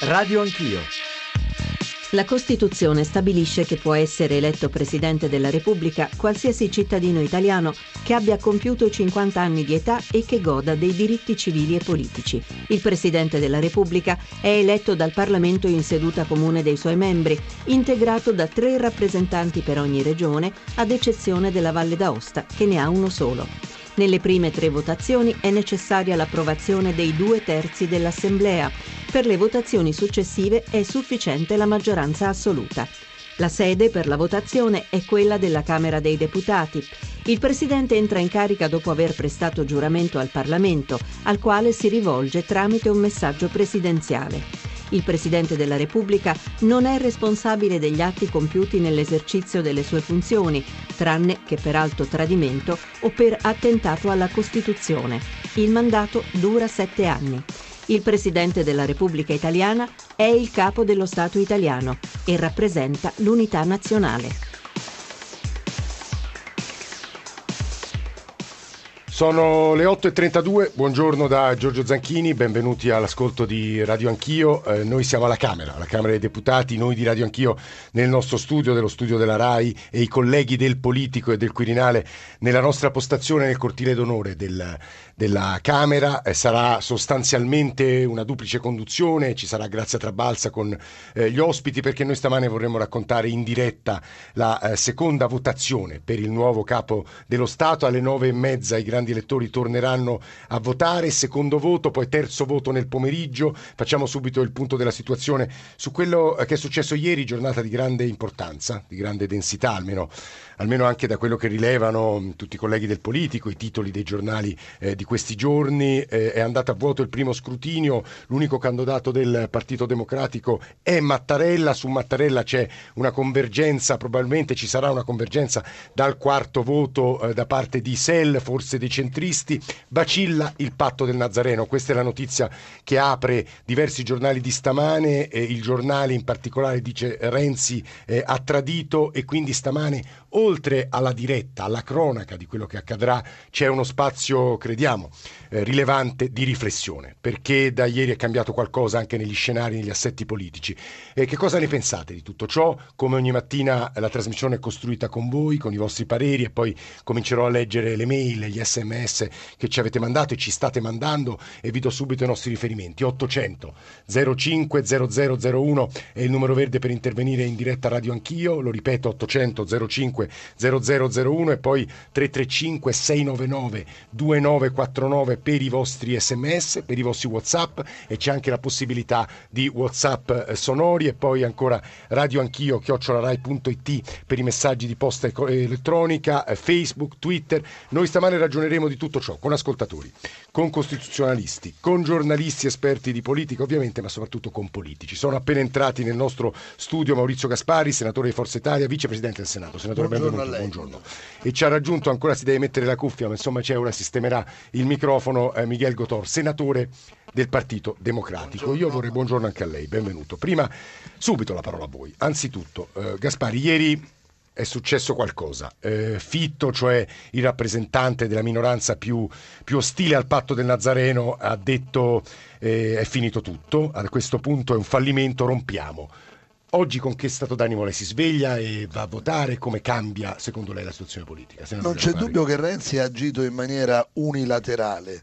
Radio Anch'io. La Costituzione stabilisce che può essere eletto Presidente della Repubblica qualsiasi cittadino italiano che abbia compiuto 50 anni di età e che goda dei diritti civili e politici. Il Presidente della Repubblica è eletto dal Parlamento in seduta comune dei suoi membri, integrato da tre rappresentanti per ogni regione, ad eccezione della Valle d'Aosta, che ne ha uno solo. Nelle prime tre votazioni è necessaria l'approvazione dei due terzi dell'Assemblea. Per le votazioni successive è sufficiente la maggioranza assoluta. La sede per la votazione è quella della Camera dei Deputati. Il Presidente entra in carica dopo aver prestato giuramento al Parlamento, al quale si rivolge tramite un messaggio presidenziale. Il Presidente della Repubblica non è responsabile degli atti compiuti nell'esercizio delle sue funzioni, tranne che per alto tradimento o per attentato alla Costituzione. Il mandato dura sette anni. Il Presidente della Repubblica Italiana è il capo dello Stato italiano e rappresenta l'unità nazionale. Sono le 8.32, buongiorno da Giorgio Zanchini, benvenuti all'ascolto di Radio Anch'io. Eh, noi siamo alla Camera, alla Camera dei Deputati, noi di Radio Anch'io nel nostro studio, dello studio della RAI e i colleghi del Politico e del Quirinale nella nostra postazione nel cortile d'onore del, della Camera. Eh, sarà sostanzialmente una duplice conduzione, ci sarà Grazia Trabalza con eh, gli ospiti perché noi stamane vorremmo raccontare in diretta la eh, seconda votazione per il nuovo capo dello Stato alle nove e mezza i grandi grandi elettori torneranno a votare, secondo voto, poi terzo voto nel pomeriggio. Facciamo subito il punto della situazione su quello che è successo ieri, giornata di grande importanza, di grande densità, almeno, almeno anche da quello che rilevano tutti i colleghi del politico, i titoli dei giornali eh, di questi giorni. Eh, è andato a vuoto il primo scrutinio, l'unico candidato del Partito Democratico è Mattarella, su Mattarella c'è una convergenza, probabilmente ci sarà una convergenza dal quarto voto eh, da parte di Sell, forse dei centristi, vacilla il patto del Nazareno. Questa è la notizia che apre diversi giornali di stamane, eh, il giornale in particolare dice Renzi eh, ha tradito e quindi stamane oltre alla diretta, alla cronaca di quello che accadrà, c'è uno spazio, crediamo, eh, rilevante di riflessione, perché da ieri è cambiato qualcosa anche negli scenari, negli assetti politici. E che cosa ne pensate di tutto ciò? Come ogni mattina la trasmissione è costruita con voi, con i vostri pareri e poi comincerò a leggere le mail, gli sms che ci avete mandato e ci state mandando e vi do subito i nostri riferimenti. 800 05 0001 è il numero verde per intervenire in diretta radio anch'io, lo ripeto 800 05 0001 e poi 335 699 2949 per i vostri sms, per i vostri whatsapp e c'è anche la possibilità di whatsapp eh, sonori e poi ancora radio anch'io chiocciolarai.it per i messaggi di posta elettronica, eh, Facebook, Twitter. Noi stamane ragioneremo di tutto ciò con ascoltatori, con costituzionalisti, con giornalisti esperti di politica ovviamente, ma soprattutto con politici. Sono appena entrati nel nostro studio Maurizio Gaspari, senatore di Forza Italia, vicepresidente del Senato. Senatore, buongiorno benvenuto. Buongiorno. E ci ha raggiunto, ancora si deve mettere la cuffia, ma insomma c'è ora, sistemerà il microfono eh, Miguel Gotor, senatore del Partito Democratico. Buongiorno. Io vorrei buongiorno anche a lei, benvenuto. Prima, subito la parola a voi. Anzitutto, eh, Gaspari, ieri è successo qualcosa. Eh, Fitto, cioè il rappresentante della minoranza più, più, ostile al patto del Nazareno, ha detto eh, è finito tutto, a questo punto è un fallimento, rompiamo. Oggi con che stato d'animo lei si sveglia e va a votare? Come cambia secondo lei la situazione politica? non c'è dubbio che Renzi ha agito in maniera unilaterale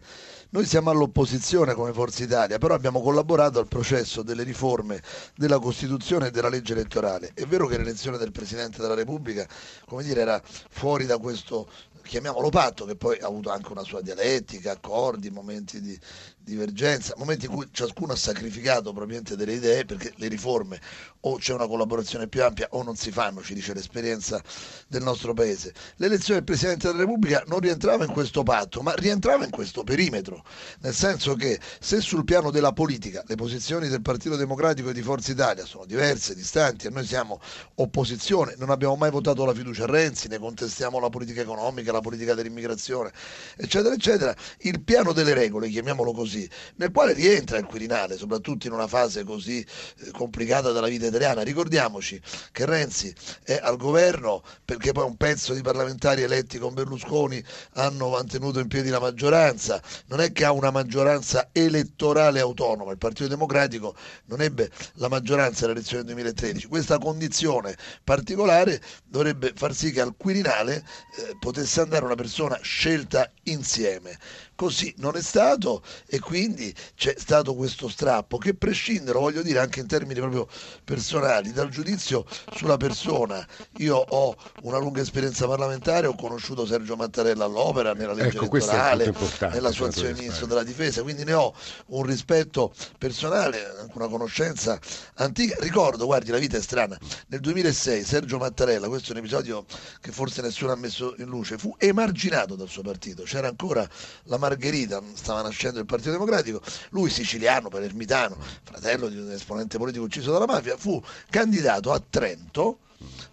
noi siamo all'opposizione come Forza Italia, però abbiamo collaborato al processo delle riforme della Costituzione e della legge elettorale. È vero che l'elezione del Presidente della Repubblica, come dire, era fuori da questo chiamiamolo patto, che poi ha avuto anche una sua dialettica, accordi, momenti di divergenza, momenti in cui ciascuno ha sacrificato probabilmente delle idee perché le riforme o c'è una collaborazione più ampia o non si fanno, ci dice l'esperienza del nostro paese. L'elezione del Presidente della Repubblica non rientrava in questo patto, ma rientrava in questo perimetro, nel senso che se sul piano della politica le posizioni del Partito Democratico e di Forza Italia sono diverse, distanti, e noi siamo opposizione, non abbiamo mai votato la fiducia a Renzi, ne contestiamo la politica economica, la politica dell'immigrazione, eccetera, eccetera, il piano delle regole, chiamiamolo così, così, nel quale rientra il Quirinale, soprattutto in una fase così eh, complicata della vita italiana. Ricordiamoci che Renzi è al governo perché poi un pezzo di parlamentari eletti con Berlusconi hanno mantenuto in piedi la maggioranza, non è che ha una maggioranza elettorale autonoma, il Partito Democratico non ebbe la maggioranza alle elezioni del 2013, questa condizione particolare dovrebbe far sì che al Quirinale eh, potesse andare una persona scelta insieme. Così non è stato e quindi c'è stato questo strappo che prescinde, lo voglio dire anche in termini proprio personali, dal giudizio sulla persona. Io ho una lunga esperienza parlamentare, ho conosciuto Sergio Mattarella all'opera, nella legge ecco, elettorale, nella sua azione di ministro della difesa, quindi ne ho un rispetto personale, anche una conoscenza antica. Ricordo, guardi, la vita è strana, nel 2006 Sergio Mattarella, questo è un episodio che forse nessuno ha messo in luce, fu emarginato dal suo partito, c'era ancora la Margherita, stava nascendo il Partito Democratico, lui siciliano, palermitano, fratello di un esponente politico ucciso dalla mafia, fu candidato a Trento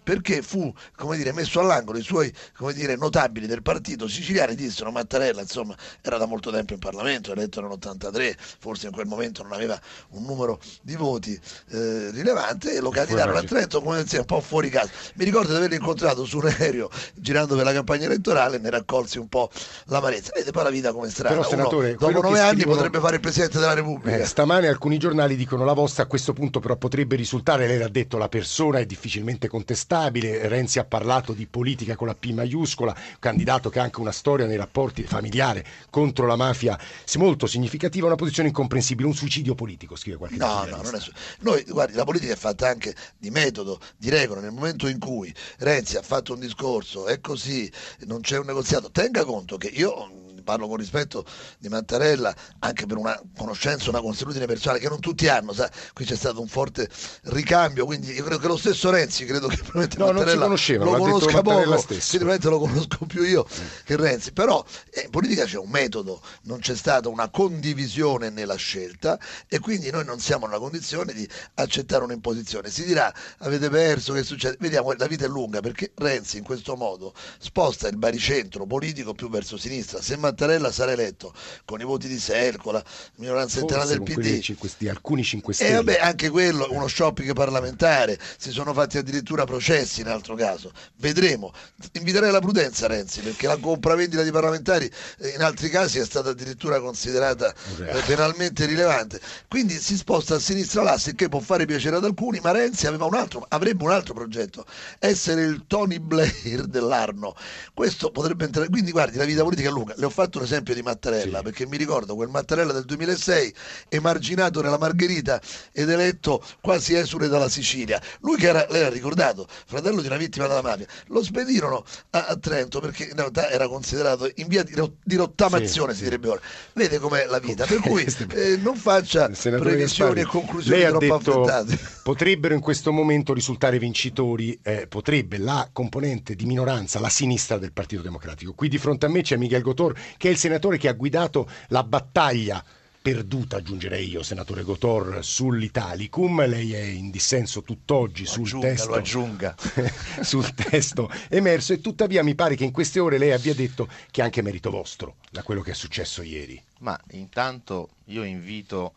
perché fu come dire, messo all'angolo i suoi come dire, notabili del partito siciliani dissero Mattarella insomma era da molto tempo in Parlamento eletto nell'83 forse in quel momento non aveva un numero di voti eh, rilevante e lo candidarono a Trento come un po' fuori casa. Mi ricordo di averlo incontrato su un aereo girando per la campagna elettorale e ne raccolsi un po' l'amarezza. Vedete poi la vita come strana Però, senatore, Uno, dopo nove scrivono... anni potrebbe fare il Presidente della Repubblica. Eh, stamane alcuni giornali dicono la vostra a questo punto però potrebbe risultare lei l'ha detto la persona è difficilmente contestabile stabile. Renzi ha parlato di politica con la P maiuscola, candidato che ha anche una storia nei rapporti familiari contro la mafia molto significativa, una posizione incomprensibile, un suicidio politico, scrive qualche No, no, non è su- Noi, guardi, la politica è fatta anche di metodo, di regole. Nel momento in cui Renzi ha fatto un discorso, è così, non c'è un negoziato, tenga conto che io parlo con rispetto di Mattarella anche per una conoscenza, una consuetudine personale che non tutti hanno, sa? qui c'è stato un forte ricambio, quindi io credo che lo stesso Renzi, credo che probabilmente no, Mattarella lo conosca poco, probabilmente lo conosco più io che Renzi, però eh, in politica c'è un metodo, non c'è stata una condivisione nella scelta e quindi noi non siamo nella condizione di accettare un'imposizione. Si dirà avete perso, che succede? Vediamo, la vita è lunga perché Renzi in questo modo sposta il baricentro politico più verso sinistra. Se Mattarella sarà eletto con i voti di SEL, con la minoranza interna del PD. 5, di alcuni 5 Stelle. E vabbè, anche quello, uno shopping parlamentare, si sono fatti addirittura processi in altro caso. Vedremo. Inviterei alla prudenza Renzi, perché la compravendita di parlamentari eh, in altri casi è stata addirittura considerata eh, penalmente rilevante. Quindi si sposta a sinistra l'asse, che può fare piacere ad alcuni, ma Renzi aveva un altro, avrebbe un altro progetto, essere il Tony Blair dell'Arno. Questo potrebbe entrare. Quindi guardi, la vita politica è lunga. Le ho fatto un esempio di Mattarella, sì. perché mi ricordo quel Mattarella del 2006 emarginato nella Margherita ed eletto quasi esule dalla Sicilia. Lui che era, lei l'ha ricordato, fratello di una vittima della mafia, lo spedirono a, a Trento perché in realtà era considerato in via di, di rottamazione, sì, si direbbe ora. Vede com'è la vita, per cui eh, non faccia previsioni e conclusioni troppo detto, affrettate. Potrebbero in questo momento risultare vincitori, eh, potrebbe la componente di minoranza, la sinistra del Partito Democratico. Qui di fronte a me c'è Miguel Gotor che è il senatore che ha guidato la battaglia perduta, aggiungerei io, senatore Gotor, sull'Italicum. Lei è in dissenso tutt'oggi sul aggiunga, testo. Lo aggiunga. sul testo emerso e tuttavia mi pare che in queste ore lei abbia detto che è anche merito vostro da quello che è successo ieri. Ma intanto io invito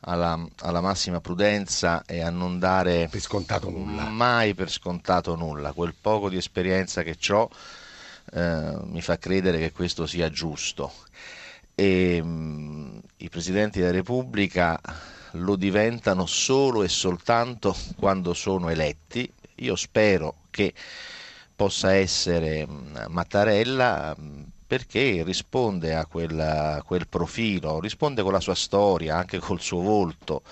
alla, alla, massima prudenza e a non dare per scontato nulla. mai per scontato nulla. Quel poco di esperienza che ho eh, mi fa credere che questo sia giusto. E, mh, mm, I presidenti della Repubblica lo diventano solo e soltanto quando sono eletti. Io spero che possa essere mm, Mattarella mm, perché risponde a quel, a quel profilo, risponde con la sua storia, anche col suo volto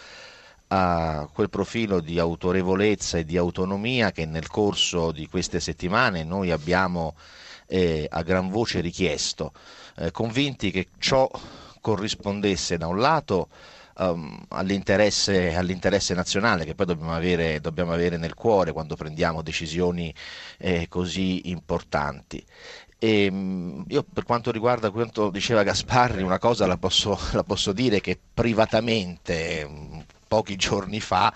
a quel profilo di autorevolezza e di autonomia che nel corso di queste settimane noi abbiamo eh, a gran voce richiesto, eh, convinti che ciò corrispondesse da un lato um, all'interesse, all'interesse, nazionale che poi dobbiamo avere, dobbiamo avere, nel cuore quando prendiamo decisioni eh, così importanti. E, um, io per quanto riguarda quanto diceva Gasparri, una cosa la posso, la posso dire che privatamente, um, pochi giorni fa,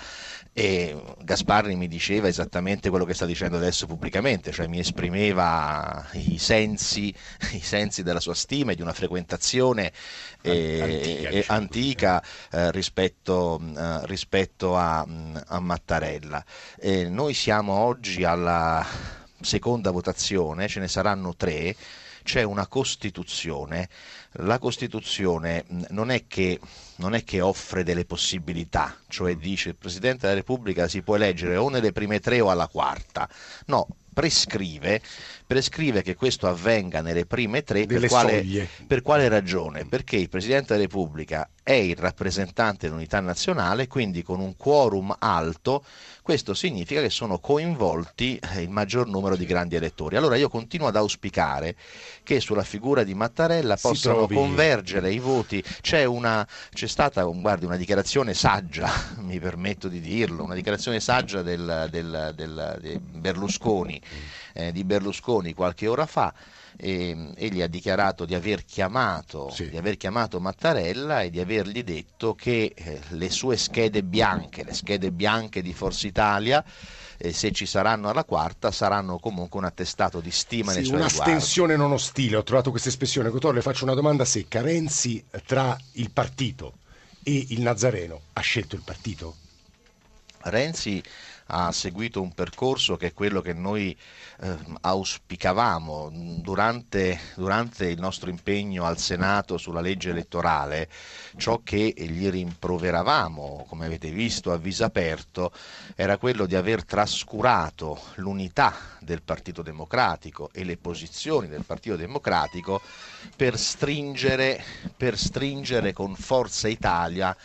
E Gasparri mi diceva esattamente quello che sta dicendo adesso pubblicamente, cioè mi esprimeva i sensi, i sensi della sua stima e di una frequentazione eh, antica, eh, diciamo antica eh, rispetto, eh, rispetto a, a, Mattarella. noi siamo oggi alla seconda votazione, ce ne saranno tre c'è una Costituzione. La Costituzione non è, che, non è che offre delle possibilità, cioè dice il Presidente della Repubblica si può eleggere o nelle prime tre o alla quarta. No, prescrive, prescrive, che questo avvenga nelle prime tre per quale, per quale, ragione? Perché il Presidente della Repubblica è il rappresentante dell'unità nazionale, quindi con un quorum alto, questo significa che sono coinvolti eh, il maggior numero di grandi elettori. Allora io continuo ad auspicare che sulla figura di Mattarella possano convergere i voti. C'è, una, c'è stata guardi, una dichiarazione saggia, mi permetto di dirlo, una dichiarazione saggia del, del, del, del Berlusconi, eh, di Berlusconi qualche ora fa e, egli ha dichiarato di aver, chiamato, sì. di aver chiamato Mattarella e di avergli detto che eh, le sue schede bianche, le schede bianche di Forza Italia, eh, se ci saranno alla quarta, saranno comunque un attestato di stima sì, nei suoi una riguardi. Un'astensione non ostile, ho trovato questa espressione. Cotò le faccio una domanda secca. Renzi tra il partito e il Nazareno ha scelto il partito? Renzi ha seguito un percorso che è quello che noi eh, auspicavamo durante, durante, il nostro impegno al Senato sulla legge elettorale, ciò che gli rimproveravamo, come avete visto a viso aperto, era quello di aver trascurato l'unità del Partito Democratico e le posizioni del Partito Democratico per stringere, per stringere con Forza Italia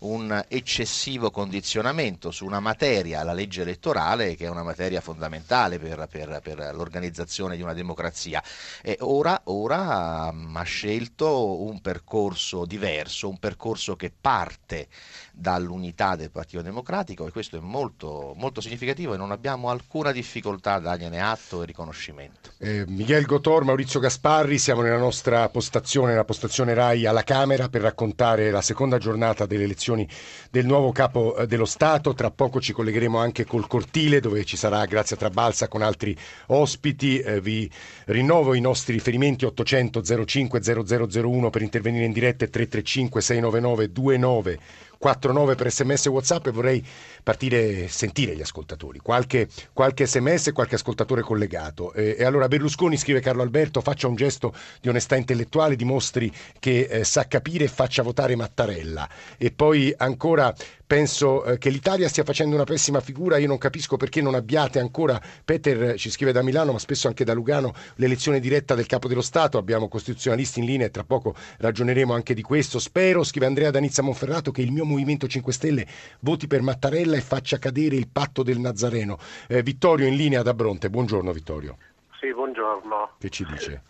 un eccessivo condizionamento su una materia, la legge elettorale, che è una materia fondamentale per, per, per l'organizzazione di una democrazia. E ora, ora um, ha scelto un percorso diverso, un percorso che parte dall'unità del Partito Democratico e questo è molto, molto significativo e non abbiamo alcuna difficoltà a dargliene atto e riconoscimento. Eh, Miguel Gotor, Maurizio Gasparri, siamo nella nostra postazione, la postazione RAI alla Camera per raccontare la seconda giornata delle elezioni del nuovo capo eh, dello Stato. Tra poco ci collegheremo anche col cortile dove ci sarà Grazia Trabalsa con altri ospiti. Eh, vi rinnovo i nostri riferimenti 800 05 0001 per intervenire in diretta e 335 699 29 49 per sms e whatsapp e vorrei partire sentire gli ascoltatori. Qualche, qualche sms e qualche ascoltatore collegato. E, e, allora Berlusconi scrive Carlo Alberto faccia un gesto di onestà intellettuale dimostri che eh, sa capire e faccia votare Mattarella. E poi ancora penso eh, che l'Italia stia facendo una pessima figura, io non capisco perché non abbiate ancora, Peter ci scrive da Milano ma spesso anche da Lugano, l'elezione diretta del capo dello Stato, abbiamo costituzionalisti in linea e tra poco ragioneremo anche di questo, spero, scrive Andrea Danizza Monferrato, che il mio Movimento 5 Stelle voti per Mattarella e faccia cadere il patto del Nazareno. Eh, Vittorio in linea da Bronte, buongiorno Vittorio. Sì, buongiorno. Che ci dice?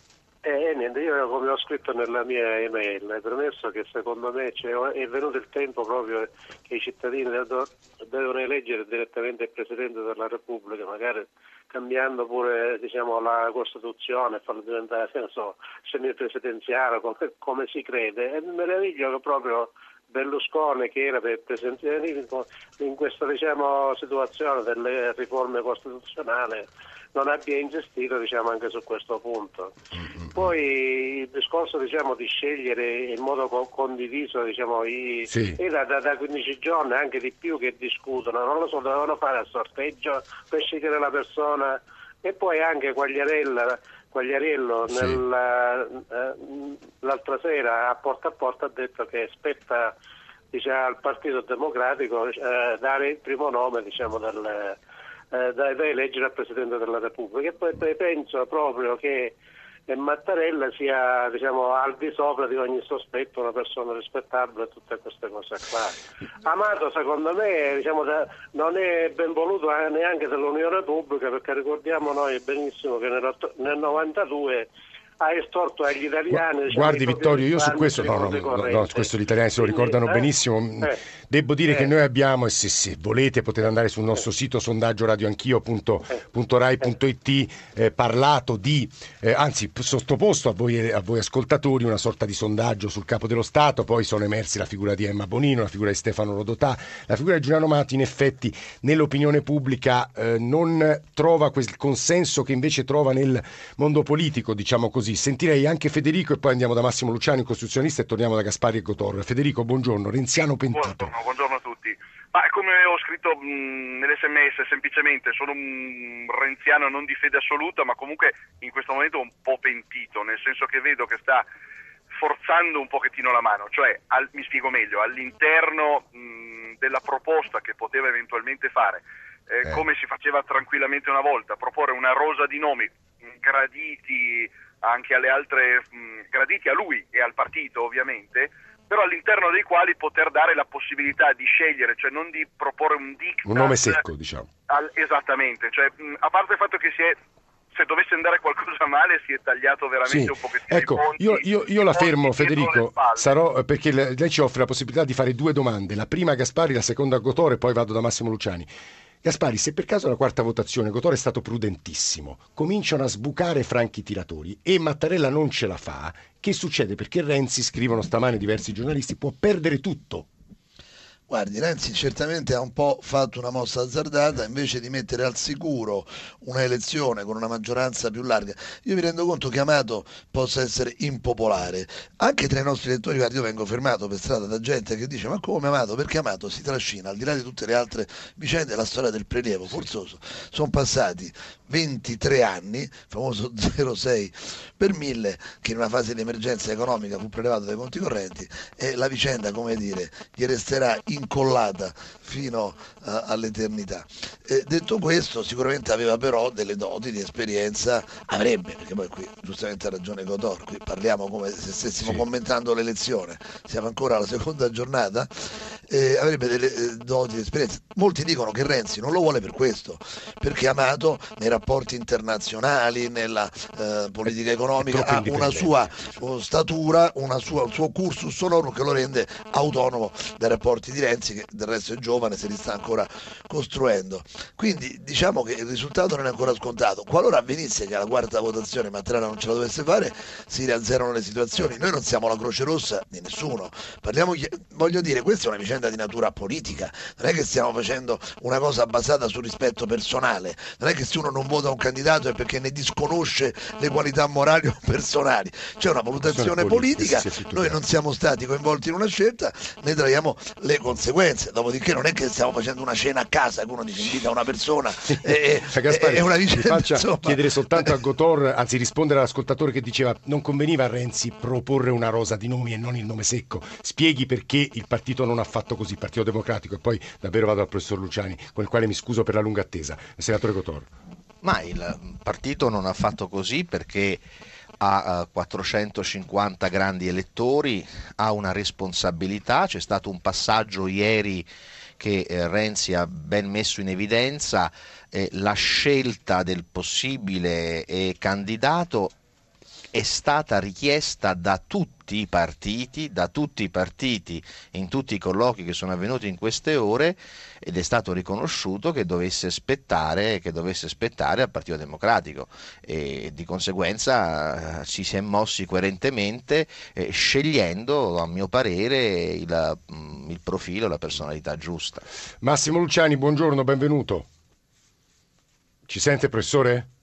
Eh, niente, io come ho scritto nella mia email, premesso che secondo me è venuto il tempo proprio che i cittadini devono eleggere direttamente il Presidente della Repubblica, magari cambiando pure diciamo, la Costituzione farlo diventare so, semipresidenziale come, come si crede. Mi meraviglio che proprio Berlusconi che era per presidenzialismo in questa diciamo, situazione delle riforme costituzionali non abbia insistito diciamo, anche su questo punto. Mm-hmm. Poi il discorso diciamo, di scegliere in modo condiviso diciamo, i, sì. da, da, da, 15 giorni, anche di più, che discutono, non lo so, dovevano fare a sorteggio per scegliere la persona e poi anche Quagliarella. Quagliariello sì. eh, l'altra sera a porta a porta ha detto che spetta diciamo, al Partito Democratico eh, dare il primo nome diciamo, del, eh, da, da, eleggere al Presidente della Repubblica e poi, poi penso proprio che Mattarella sia diciamo, al di sopra di ogni sospetto, una persona rispettabile e tutte queste cose qua. Amato secondo me diciamo, non è ben voluto neanche dall'Unione Pubblica perché ricordiamo noi benissimo che nel 92 ha estorto agli italiani. Cioè Guardi Vittorio, io su questo, no, no, no, questo gli italiani se lo ricordano eh, benissimo. Eh, Devo dire eh. che noi abbiamo, e se, se, volete potete andare sul nostro sito sondaggio radioanchio.rai.it, eh, parlato di, eh, anzi sottoposto a voi, a voi ascoltatori una sorta di sondaggio sul capo dello Stato, poi sono emersi la figura di Emma Bonino, la figura di Stefano Rodotà, la figura di Giuliano Matti in effetti nell'opinione pubblica eh, non trova quel consenso che invece trova nel mondo politico, diciamo così così. Sentirei anche Federico e poi andiamo da Massimo Luciani, costituzionista, e torniamo da Gaspari e Gotor. Federico, buongiorno. Renziano pentito. Buongiorno, buongiorno a tutti. Ma come ho scritto mh, nell'SMS, semplicemente sono un renziano non di fede assoluta, ma comunque in questo momento un po' pentito, nel senso che vedo che sta forzando un pochettino la mano, cioè al, mi spiego meglio, all'interno mh, della proposta che poteva eventualmente fare, eh, eh. come si faceva tranquillamente una volta, proporre una rosa di nomi graditi anche alle altre, mh, graditi a lui e al partito ovviamente, però all'interno dei quali poter dare la possibilità di scegliere, cioè non di proporre un diktat. Un nome secco, diciamo. Al, esattamente, cioè, mh, a parte il fatto che si è se dovesse andare qualcosa male si è tagliato veramente sì. un pochettino ecco, ponti, io, io, io la fermo Federico sarò, eh, perché lei ci offre la possibilità di fare due domande la prima a Gaspari, la seconda a Gotore poi vado da Massimo Luciani Gaspari, se per caso la quarta votazione Gotore è stato prudentissimo, cominciano a sbucare franchi tiratori e Mattarella non ce la fa, che succede? Perché Renzi, scrivono stamane diversi giornalisti, può perdere tutto Guardi, Renzi certamente ha un po' fatto una mossa azzardata invece di mettere al sicuro una elezione con una maggioranza più larga. Io mi rendo conto che Amato possa essere impopolare. Anche tra i nostri lettori, guardi, io vengo fermato per strada da gente che dice ma come Amato? Perché Amato si trascina, al di là di tutte le altre vicende, la storia del prelievo forzoso. Sono passati 23 anni, famoso 0,6 per mille, che in una fase di emergenza economica fu prelevato dai conti correnti e la vicenda, come dire, gli resterà incollata fino uh, all'eternità. Eh, detto questo, sicuramente aveva però delle doti di esperienza, avrebbe, perché poi qui giustamente ha ragione Godor, qui parliamo come se stessimo sì. commentando l'elezione, siamo ancora alla seconda giornata, eh, avrebbe delle eh, doti di esperienza. Molti dicono che Renzi non lo vuole per questo, perché Amato nei rapporti internazionali, nella eh, politica economica ha una sua uh, statura, una sua, un suo cursus honorum che lo rende autonomo dai rapporti di Renzi, che del resto è giovane, se li sta ancora costruendo. Quindi diciamo che il risultato non è ancora scontato. Qualora avvenisse che alla quarta votazione Mattarella non ce la dovesse fare, si rialzerono le situazioni. Noi non siamo la Croce Rossa di nessuno. Parliamo, voglio dire, questa è una vicenda di natura politica. Non è che stiamo facendo una cosa basata sul rispetto personale. Non è che se uno non vota un candidato è perché ne disconosce le qualità morali o personali. C'è una valutazione politica. Noi non siamo stati coinvolti in una scelta, ne traiamo le conseguenze. Dopodiché non è che stiamo facendo una cena a casa che uno dice invita una persona e, Gaspari, e una vicenda. Faccia insomma... chiedere soltanto a Gotor, anzi rispondere all'ascoltatore che diceva non conveniva a Renzi proporre una rosa di nomi e non il nome secco. Spieghi perché il partito non ha fatto così, il Partito Democratico, e poi davvero vado al professor Luciani, con il quale mi scuso per la lunga attesa. Senatore Gotor. Ma il partito non ha fatto così perché ha 450 eh, grandi elettori, ha una responsabilità, c'è stato un passaggio ieri che eh, Renzi ha ben messo in evidenza, eh, la scelta del possibile candidato è stata richiesta da tutti i partiti, da tutti i partiti in tutti i colloqui che sono avvenuti in queste ore ed è stato riconosciuto che dovesse aspettare, che dovesse aspettare al Partito Democratico e di conseguenza eh, ci si è mossi coerentemente eh, scegliendo a mio parere il, mm, il profilo, la personalità giusta. Massimo Luciani, buongiorno, benvenuto. Ci sente professore?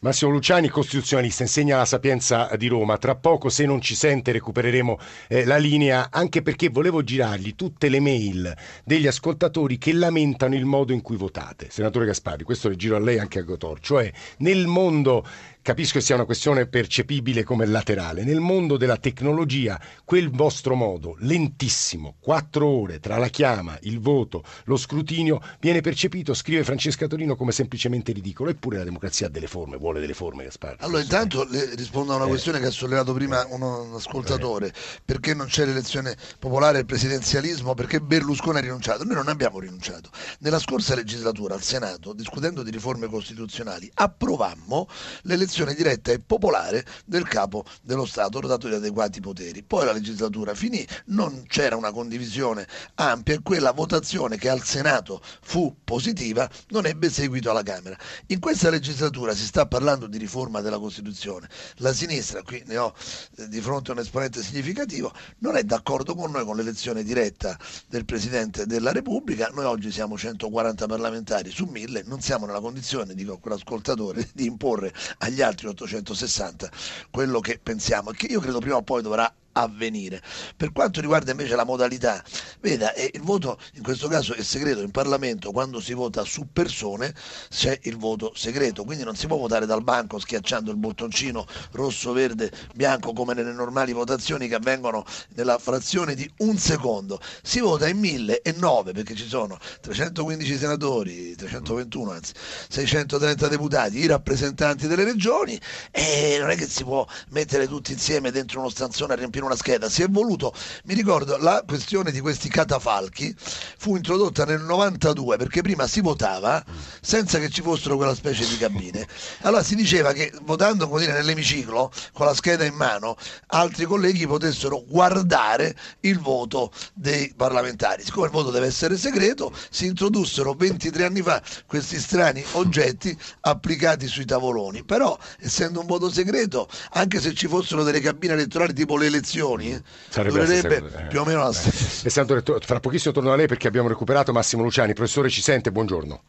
Massimo Luciani, costituzionalista, insegna la Sapienza di Roma. Tra poco, se non ci sente, recupereremo eh, la linea, anche perché volevo girargli tutte le mail degli ascoltatori che lamentano il modo in cui votate. Senatore Gaspari, questo le giro a lei anche a Gotor. Cioè, nel mondo capisco che sia una questione percepibile come laterale. Nel mondo della tecnologia, quel vostro modo lentissimo, quattro ore tra la chiama, il voto, lo scrutinio, viene percepito, scrive Francesca Torino, come semplicemente ridicolo. Eppure la democrazia ha delle forme, vuole delle forme, Gasparri. Allora, intanto le rispondo a una eh. questione che ha sollevato prima un ascoltatore. Eh. Perché non c'è l'elezione popolare, il presidenzialismo? Perché Berlusconi ha rinunciato? Noi non abbiamo rinunciato. Nella scorsa legislatura al Senato, discutendo di riforme costituzionali, approvammo l'elezione l'elezione diretta e popolare del capo dello Stato dotato di adeguati poteri. Poi la legislatura finì, non c'era una condivisione ampia e quella votazione che al Senato fu positiva non ebbe seguito alla Camera. In questa legislatura si sta parlando di riforma della Costituzione. La sinistra, qui ne ho eh, di fronte un esponente significativo, non è d'accordo con noi con l'elezione diretta del Presidente della Repubblica. Noi oggi siamo 140 parlamentari su 1000, non siamo nella condizione, dico a quell'ascoltatore, di imporre agli altri 860 quello che pensiamo e che io credo prima o poi dovrà avvenire. Per quanto riguarda invece la modalità, veda, eh, il voto in questo caso è segreto in Parlamento, quando si vota su persone c'è il voto segreto, quindi non si può votare dal banco schiacciando il bottoncino rosso, verde, bianco come nelle normali votazioni che avvengono nella frazione di un secondo. Si vota in 1009 perché ci sono 315 senatori, 321 anzi, 630 deputati, i rappresentanti delle regioni e non è che si può mettere tutti insieme dentro uno stanzone a riempire una scheda, si è voluto, mi ricordo la questione di questi catafalchi fu introdotta nel 92 perché prima si votava senza che ci fossero quella specie di cabine. Allora si diceva che votando così nell'emiciclo con la scheda in mano altri colleghi potessero guardare il voto dei parlamentari. Siccome il voto deve essere segreto, si introdussero 23 anni fa questi strani oggetti applicati sui tavoloni. Però essendo un voto segreto, anche se ci fossero delle cabine elettorali tipo le elezioni elezioni Sarebbe durerebbe eh, più o meno la stessa. Eh. Fra pochissimo torno a lei perché abbiamo recuperato Massimo Luciani. Professore, ci sente? Buongiorno.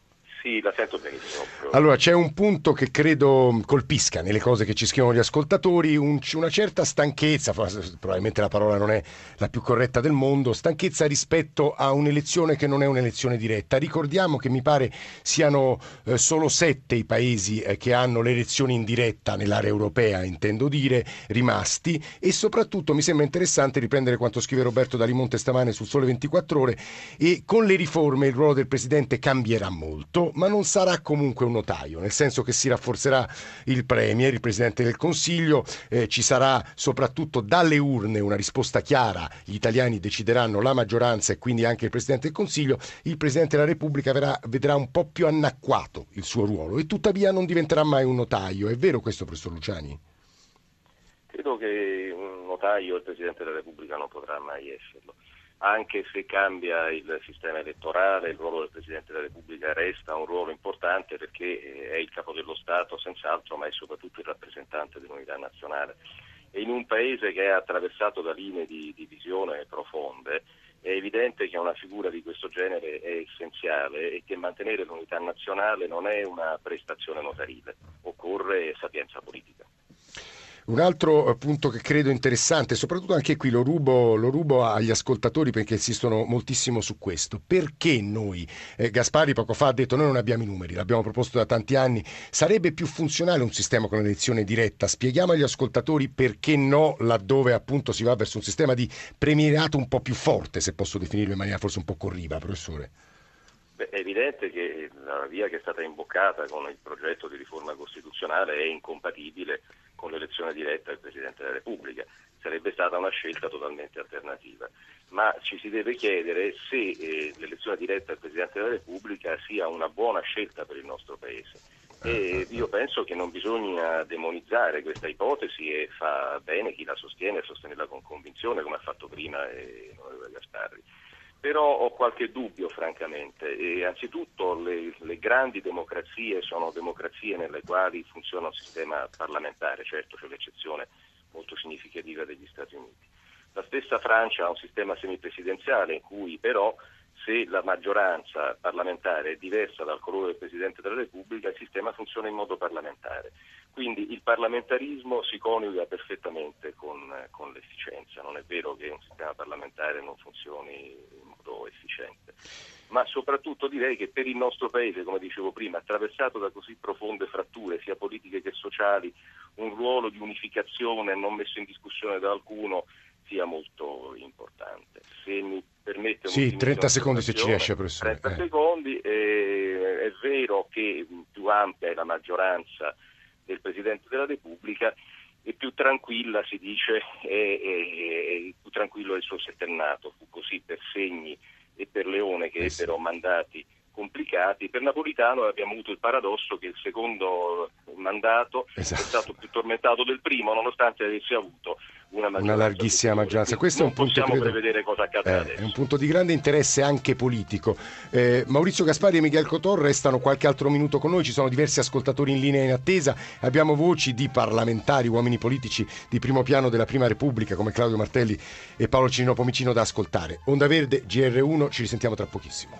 Sì, la sento benissimo. Allora, c'è un punto che credo colpisca nelle cose che ci scrivono gli ascoltatori, un, una certa stanchezza, probabilmente la parola non è la più corretta del mondo, stanchezza rispetto a un'elezione che non è un'elezione diretta. Ricordiamo che mi pare siano eh, solo sette i paesi eh, che hanno le elezioni in diretta nell'area europea, intendo dire, rimasti e soprattutto mi sembra interessante riprendere quanto scrive Roberto Dalimonte stamane sul Sole 24 Ore e con le riforme il ruolo del Presidente cambierà molto ma non sarà comunque un notaio, nel senso che si rafforzerà il Premier, il Presidente del Consiglio, eh, ci sarà soprattutto dalle urne una risposta chiara, gli italiani decideranno la maggioranza e quindi anche il Presidente del Consiglio, il Presidente della Repubblica verrà, vedrà un po' più annacquato il suo ruolo e tuttavia non diventerà mai un notaio. È vero questo, Professor Luciani? Credo che un notaio il Presidente della Repubblica non potrà mai esserlo anche se cambia il sistema elettorale, il ruolo del Presidente della Repubblica resta un ruolo importante perché eh, è il capo dello Stato senz'altro, ma è soprattutto il rappresentante dell'unità nazionale. E in un paese che è attraversato da linee di divisione profonde, è evidente che una figura di questo genere è essenziale e che mantenere l'unità nazionale non è una prestazione notarile, occorre sapienza politica. Un altro eh, punto che credo interessante, soprattutto anche qui lo rubo, lo rubo agli ascoltatori perché insistono moltissimo su questo. Perché noi, eh, Gaspari poco fa ha detto noi non abbiamo i numeri, l'abbiamo proposto da tanti anni, sarebbe più funzionale un sistema con elezione diretta? Spieghiamo agli ascoltatori perché no laddove appunto si va verso un sistema di premierato un po' più forte, se posso definirlo in maniera forse un po' corriva, professore. Beh, è evidente che la via che è stata imboccata con il progetto di riforma costituzionale è incompatibile con l'elezione diretta del Presidente della Repubblica. Sarebbe stata una scelta totalmente alternativa. Ma ci si deve chiedere se eh, l'elezione diretta del Presidente della Repubblica sia una buona scelta per il nostro Paese. E io penso che non bisogna demonizzare questa ipotesi e fa bene chi la sostiene a sostenerla con convinzione, come ha fatto prima eh, l'onorevole Gasparri però ho qualche dubbio francamente. E anzitutto le, le, grandi democrazie sono democrazie nelle quali funziona un sistema parlamentare, certo c'è l'eccezione molto significativa degli Stati Uniti. La stessa Francia ha un sistema semipresidenziale in cui però se la maggioranza parlamentare è diversa dal colore del Presidente della Repubblica, il sistema funziona in modo parlamentare. Quindi il parlamentarismo si coniuga perfettamente con, con l'efficienza. Non è vero che un sistema parlamentare non funzioni in modo efficiente. Ma soprattutto direi che per il nostro Paese, come dicevo prima, attraversato da così profonde fratture, sia politiche che sociali, un ruolo di unificazione non messo in discussione da alcuno sia molto importante. Se mi permette un Sì, 30 secondi se ci riesce, professore. 30 eh. secondi, eh, è vero che più ampia è la maggioranza del Presidente della Repubblica e più tranquilla si dice è, più tranquillo è il suo settennato, fu così per Segni e per Leone che eh ebbero mandati complicati. Per Napolitano abbiamo avuto il paradosso che il secondo mandato Esatto. è stato più tormentato del primo, nonostante avesse avuto una, una larghissima maggioranza. Questo è un punto eh, è un punto di grande interesse anche politico. Eh, Maurizio Gaspari e Miguel Cotor restano qualche altro minuto con noi, ci sono diversi ascoltatori in linea in attesa, abbiamo voci di parlamentari, uomini politici di primo piano della Prima Repubblica come Claudio Martelli e Paolo Cino Pomicino da ascoltare. Onda Verde, GR1, ci risentiamo tra pochissimo.